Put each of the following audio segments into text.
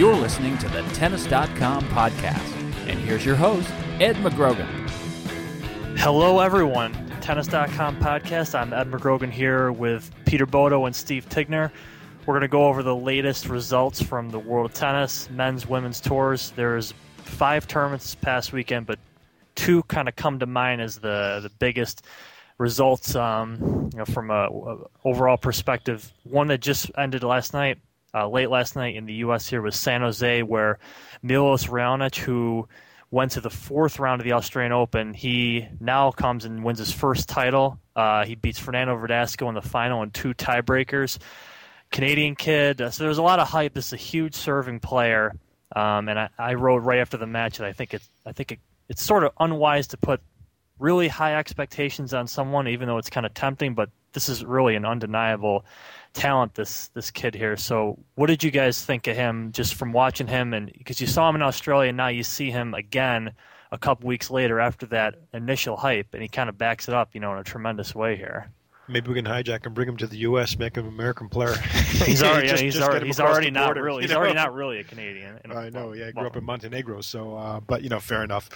You're listening to the Tennis.com podcast. And here's your host, Ed McGrogan. Hello, everyone. Tennis.com podcast. I'm Ed McGrogan here with Peter Bodo and Steve Tignor. We're going to go over the latest results from the World of Tennis, men's, women's tours. There's five tournaments this past weekend, but two kind of come to mind as the, the biggest results um, you know, from a, a, overall perspective. One that just ended last night, uh, late last night in the U.S. here was San Jose, where Milos Raonic, who went to the fourth round of the Australian Open, he now comes and wins his first title. Uh, he beats Fernando Verdasco in the final in two tiebreakers. Canadian kid, uh, so there's a lot of hype. This is a huge serving player, um, and I, I, wrote right after the match that I think it's I think it, it's sort of unwise to put really high expectations on someone, even though it's kind of tempting. But this is really an undeniable talent. This this kid here. So, what did you guys think of him just from watching him? And because you saw him in Australia, and now you see him again a couple weeks later after that initial hype, and he kind of backs it up, you know, in a tremendous way here. Maybe we can hijack and bring him to the U.S., make him an American player. he's already, just, yeah, he's already, he's already not really, he's know? already not really a Canadian. I know, yeah, he grew well, up in Montenegro, so, uh, but you know, fair enough.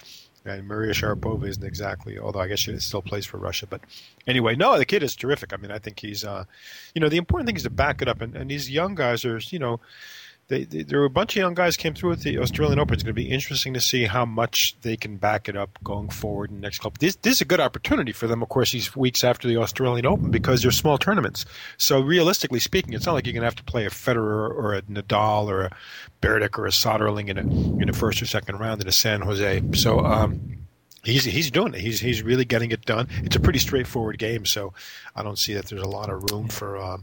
And Maria Sharapova isn't exactly, although I guess she still plays for Russia. But anyway, no, the kid is terrific. I mean, I think he's, uh, you know, the important thing is to back it up. And, and these young guys are, you know, they, they, there were a bunch of young guys came through at the Australian Open. It's going to be interesting to see how much they can back it up going forward in the next couple. This, this is a good opportunity for them, of course, these weeks after the Australian Open because they're small tournaments. So realistically speaking, it's not like you're going to have to play a Federer or a Nadal or a Berdych or a Soderling in a in a first or second round in a San Jose. So. Um, he's he's doing it. He's he's really getting it done. It's a pretty straightforward game, so I don't see that there's a lot of room for uh,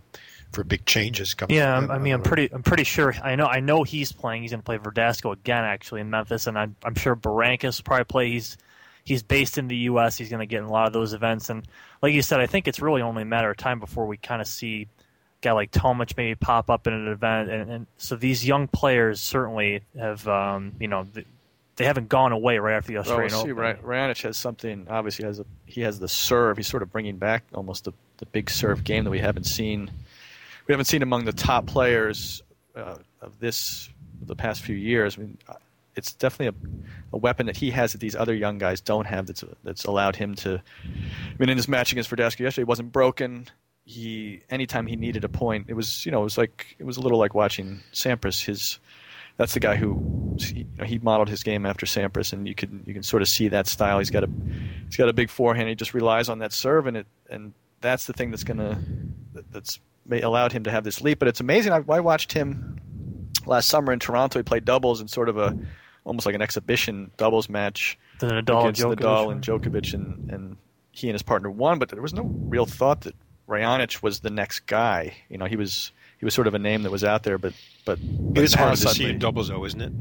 for big changes coming. Yeah, I mean, I'm pretty I'm pretty sure. I know I know he's playing. He's going to play Verdasco again, actually, in Memphis, and I'm, I'm sure Berankis will probably play. He's he's based in the U.S. He's going to get in a lot of those events, and like you said, I think it's really only a matter of time before we kind of see a guy like Tomic maybe pop up in an event, and, and so these young players certainly have, um, you know. they haven't gone away right after the Australian well, we'll see, Open. Raonic has something. Obviously, has a he has the serve. He's sort of bringing back almost the, the big serve game that we haven't seen we haven't seen among the top players uh, of this the past few years. I mean, uh, it's definitely a, a, weapon that he has that these other young guys don't have. That's that's allowed him to. I mean, in his match against Verdasco yesterday, it wasn't broken. He anytime he needed a point, it was you know it was like it was a little like watching Sampras. His that's the guy who he, you know, he modeled his game after Sampras, and you can you can sort of see that style. He's got a he's got a big forehand. He just relies on that serve, and it and that's the thing that's gonna that's allowed him to have this leap. But it's amazing. I, I watched him last summer in Toronto. He played doubles in sort of a almost like an exhibition doubles match the Nadal against Djokovic, Nadal and Djokovic, and, and he and his partner won. But there was no real thought that Raonic was the next guy. You know, he was he was sort of a name that was out there, but but, but it is hard to see in doubles, though, isn't it?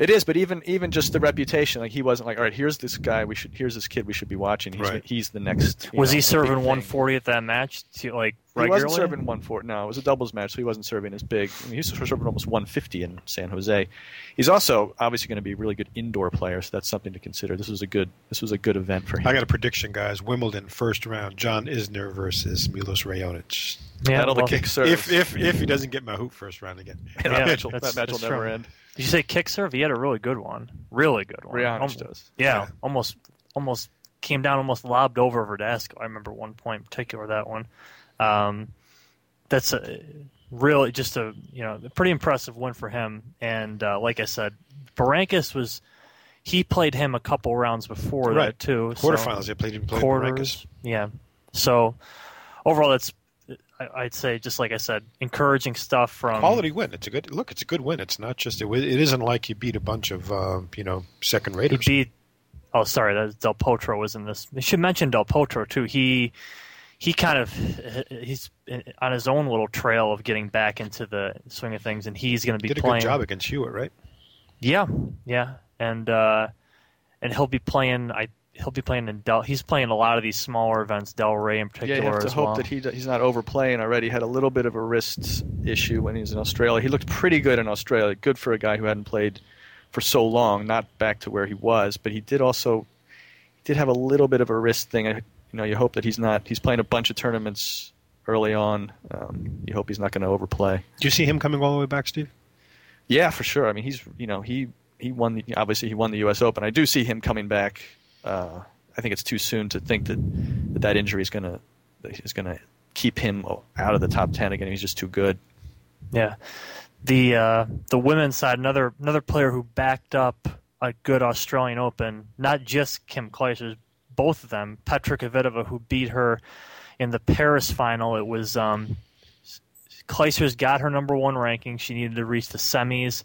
It is, but even even just the reputation, like he wasn't like, all right, here's this guy, we should here's this kid we should be watching. He's right. he's the next. Was know, he serving 140 at that match? To, like regularly? He wasn't serving 140. No, it was a doubles match, so he wasn't serving as big. I mean, he was serving almost 150 in San Jose. He's also obviously going to be a really good indoor player, so that's something to consider. This was a good this was a good event for him. I got a prediction, guys. Wimbledon first round, John Isner versus Milos Raonic. Yeah, That'll well, the kick serve. If if if he doesn't get Mahut first round again, yeah, that match will, that match will never end. Did you say kick serve? He had a really good one. Really good one. Raonic does. Yeah, yeah, almost almost came down, almost lobbed over Verdasco. I remember one point in particular that one. Um, that's a really just a you know pretty impressive win for him. And uh, like I said, Berankis was he played him a couple rounds before right. that too. Quarterfinals, so, they played him. Played quarters, yeah. So overall, that's I'd say, just like I said, encouraging stuff from quality win. It's a good look. It's a good win. It's not just it. It isn't like you beat a bunch of uh, you know second raters. He beat. Oh, sorry, that Del Potro was in this. We should mention Del Potro too. He he kind of he's on his own little trail of getting back into the swing of things, and he's going to be did a playing. good job against Hewitt, right? Yeah, yeah, and uh, and he'll be playing. I he'll be playing in Del. He's playing a lot of these smaller events, Delray in particular. Yeah, you have to hope well. that he he's not overplaying already. He had a little bit of a wrist issue when he was in Australia. He looked pretty good in Australia. Good for a guy who hadn't played for so long. Not back to where he was, but he did also he did have a little bit of a wrist thing. You know, you hope that he's not. He's playing a bunch of tournaments early on. Um, you hope he's not going to overplay. Do you see him coming all the way back, Steve? Yeah, for sure. I mean, he's you know he he won the, obviously he won the U.S. Open. I do see him coming back. Uh, I think it's too soon to think that that, that injury is gonna is gonna keep him out of the top ten again. He's just too good. Yeah, the uh, the women's side, another another player who backed up a good Australian Open, not just Kim Clijsters, both of them. Petra Kvitova, who beat her in the Paris final. It was um, Clijsters got her number one ranking. She needed to reach the semis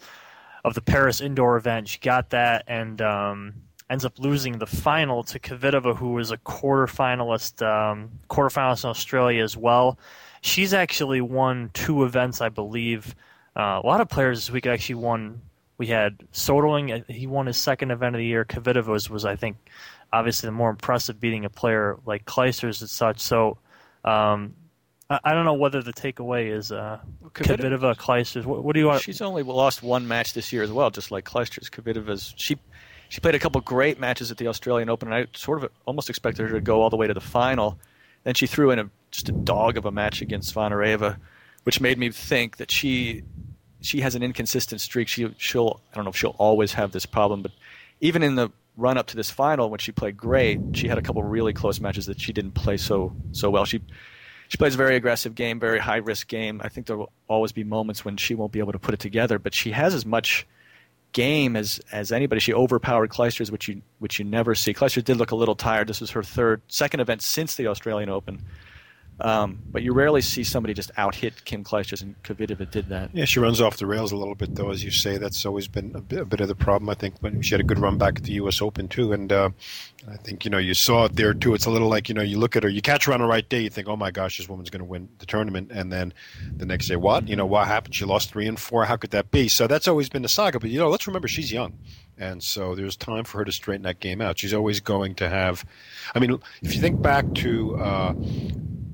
of the Paris indoor event. She got that and um, ends up losing the final to Kvitova, who was a quarterfinalist, um, quarterfinalist in Australia as well. She's actually won two events, I believe. Uh, a lot of players this week actually won. We had Soderling, uh, he won his second event of the year. Kvitova was, was I think, obviously the more impressive, beating a player like Clijsters and such. So um, I, I, don't know whether the takeaway is uh, Kvitova, Clijsters. What, what, do you want? She's only lost one match this year as well, just like Clijsters. Kvitova's she she played a couple great matches at the Australian Open, and I sort of almost expected her to go all the way to the final. Then she threw in a just a dog of a match against Zvonareva, which made me think that she she has an inconsistent streak. She she'll I don't know if she'll always have this problem, but even in the run up to this final when she played great, she had a couple really close matches that she didn't play so so well. She she plays a very aggressive game, very high risk game. I think there will always be moments when she won't be able to put it together, but she has as much game as as anybody. She overpowered Clijsters, which you which you never see. Clijsters did look a little tired. This was her third second event since the Australian Open. Um, but you rarely see somebody just out hit Kim Clijsters, and Kvitova did that. Yeah, she runs off the rails a little bit, though, as you say. That's always been a bit, a bit of the problem, I think. But she had a good run back at the U.S. Open too, and uh, I think you know you saw it there too. It's a little like you know you look at her, you catch her on the right day, you think, oh my gosh, this woman's going to win the tournament, and then the next day, what? You know what happened? She lost three and four. How could that be? So that's always been the saga. But you know, let's remember she's young. And so there's time for her to straighten that game out. She's always going to have. I mean, if you think back to uh,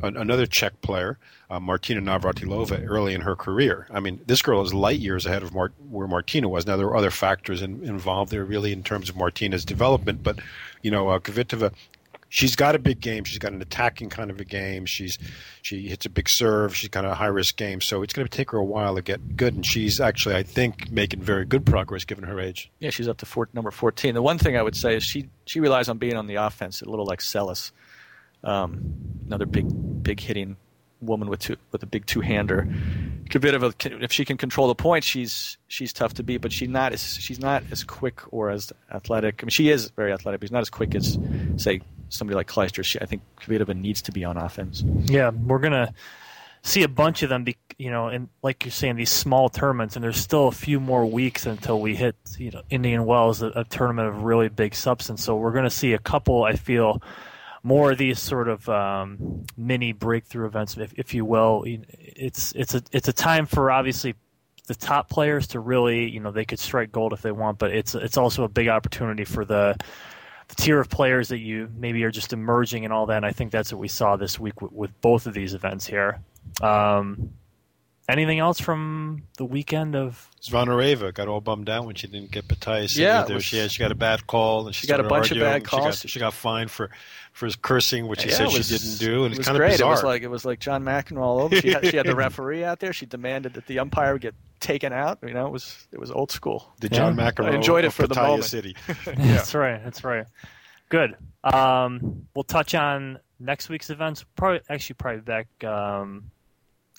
another Czech player, uh, Martina Navratilova, early in her career. I mean, this girl is light years ahead of Mart- where Martina was. Now, there were other factors in, involved there, really, in terms of Martina's development. But, you know, uh, Kvitova, she's got a big game. She's got an attacking kind of a game. She's she hits a big serve. She's kind of a high risk game. So it's going to take her a while to get good. And she's actually, I think, making very good progress given her age. Yeah, she's up to four, number fourteen. The one thing I would say is she she relies on being on the offense, a little like Seles. Um, another big, big hitting woman with two, with a big two hander. Kvitova, if she can control the point, she's she's tough to beat. But she's not as she's not as quick or as athletic. I mean, she is very athletic, but she's not as quick as say somebody like Clijsters. She, I think Kvitova needs to be on offense. Yeah, we're gonna see a bunch of them. Be, you know, and like you're saying, these small tournaments, and there's still a few more weeks until we hit you know Indian Wells, a, a tournament of really big substance. So we're gonna see a couple. I feel more of these sort of um, mini breakthrough events, if, if you will. It's it's a it's a time for obviously the top players to really you know they could strike gold if they want, but it's it's also a big opportunity for the the tier of players that you maybe are just emerging and all that. And I think that's what we saw this week with, with both of these events here. Um, Anything else from the weekend of Zvonareva got all bummed out when she didn't get Pattaya. Yeah, was, she had she got a bad call and she, she got a bunch arguing. of bad calls. She got, she got, fined for for cursing, which yeah, she said was, she didn't do, and it it's kind great. of bizarre. It was like it was like John McEnroe all over. She had, she had the referee out there. She demanded that the umpire get taken out. You know, it was it was old school. The John yeah. McEnroe. I enjoyed it for the moment. City. yeah. That's right. That's right. Good. Um, we'll touch on next week's events. Probably actually probably back. Um,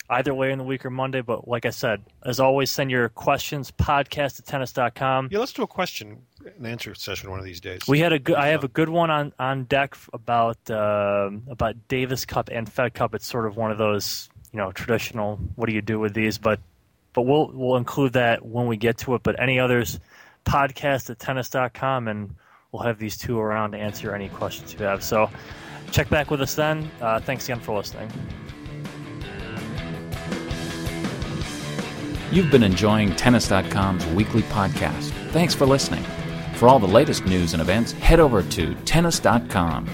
either way in the week or Monday. But like I said, as always, send your questions podcast at tennis.com. Yeah, let's do a question and answer session one of these days. We had a good. I have a good one on on deck about uh, about Davis Cup and Fed Cup. It's sort of one of those you know traditional. What do you do with these? But but we'll we'll include that when we get to it. But any others, podcast at tennis.com, and we'll have these two around to answer any questions you have. So check back with us then. Uh, thanks again for listening. You've been enjoying Tennis.com's weekly podcast. Thanks for listening. For all the latest news and events, head over to Tennis.com.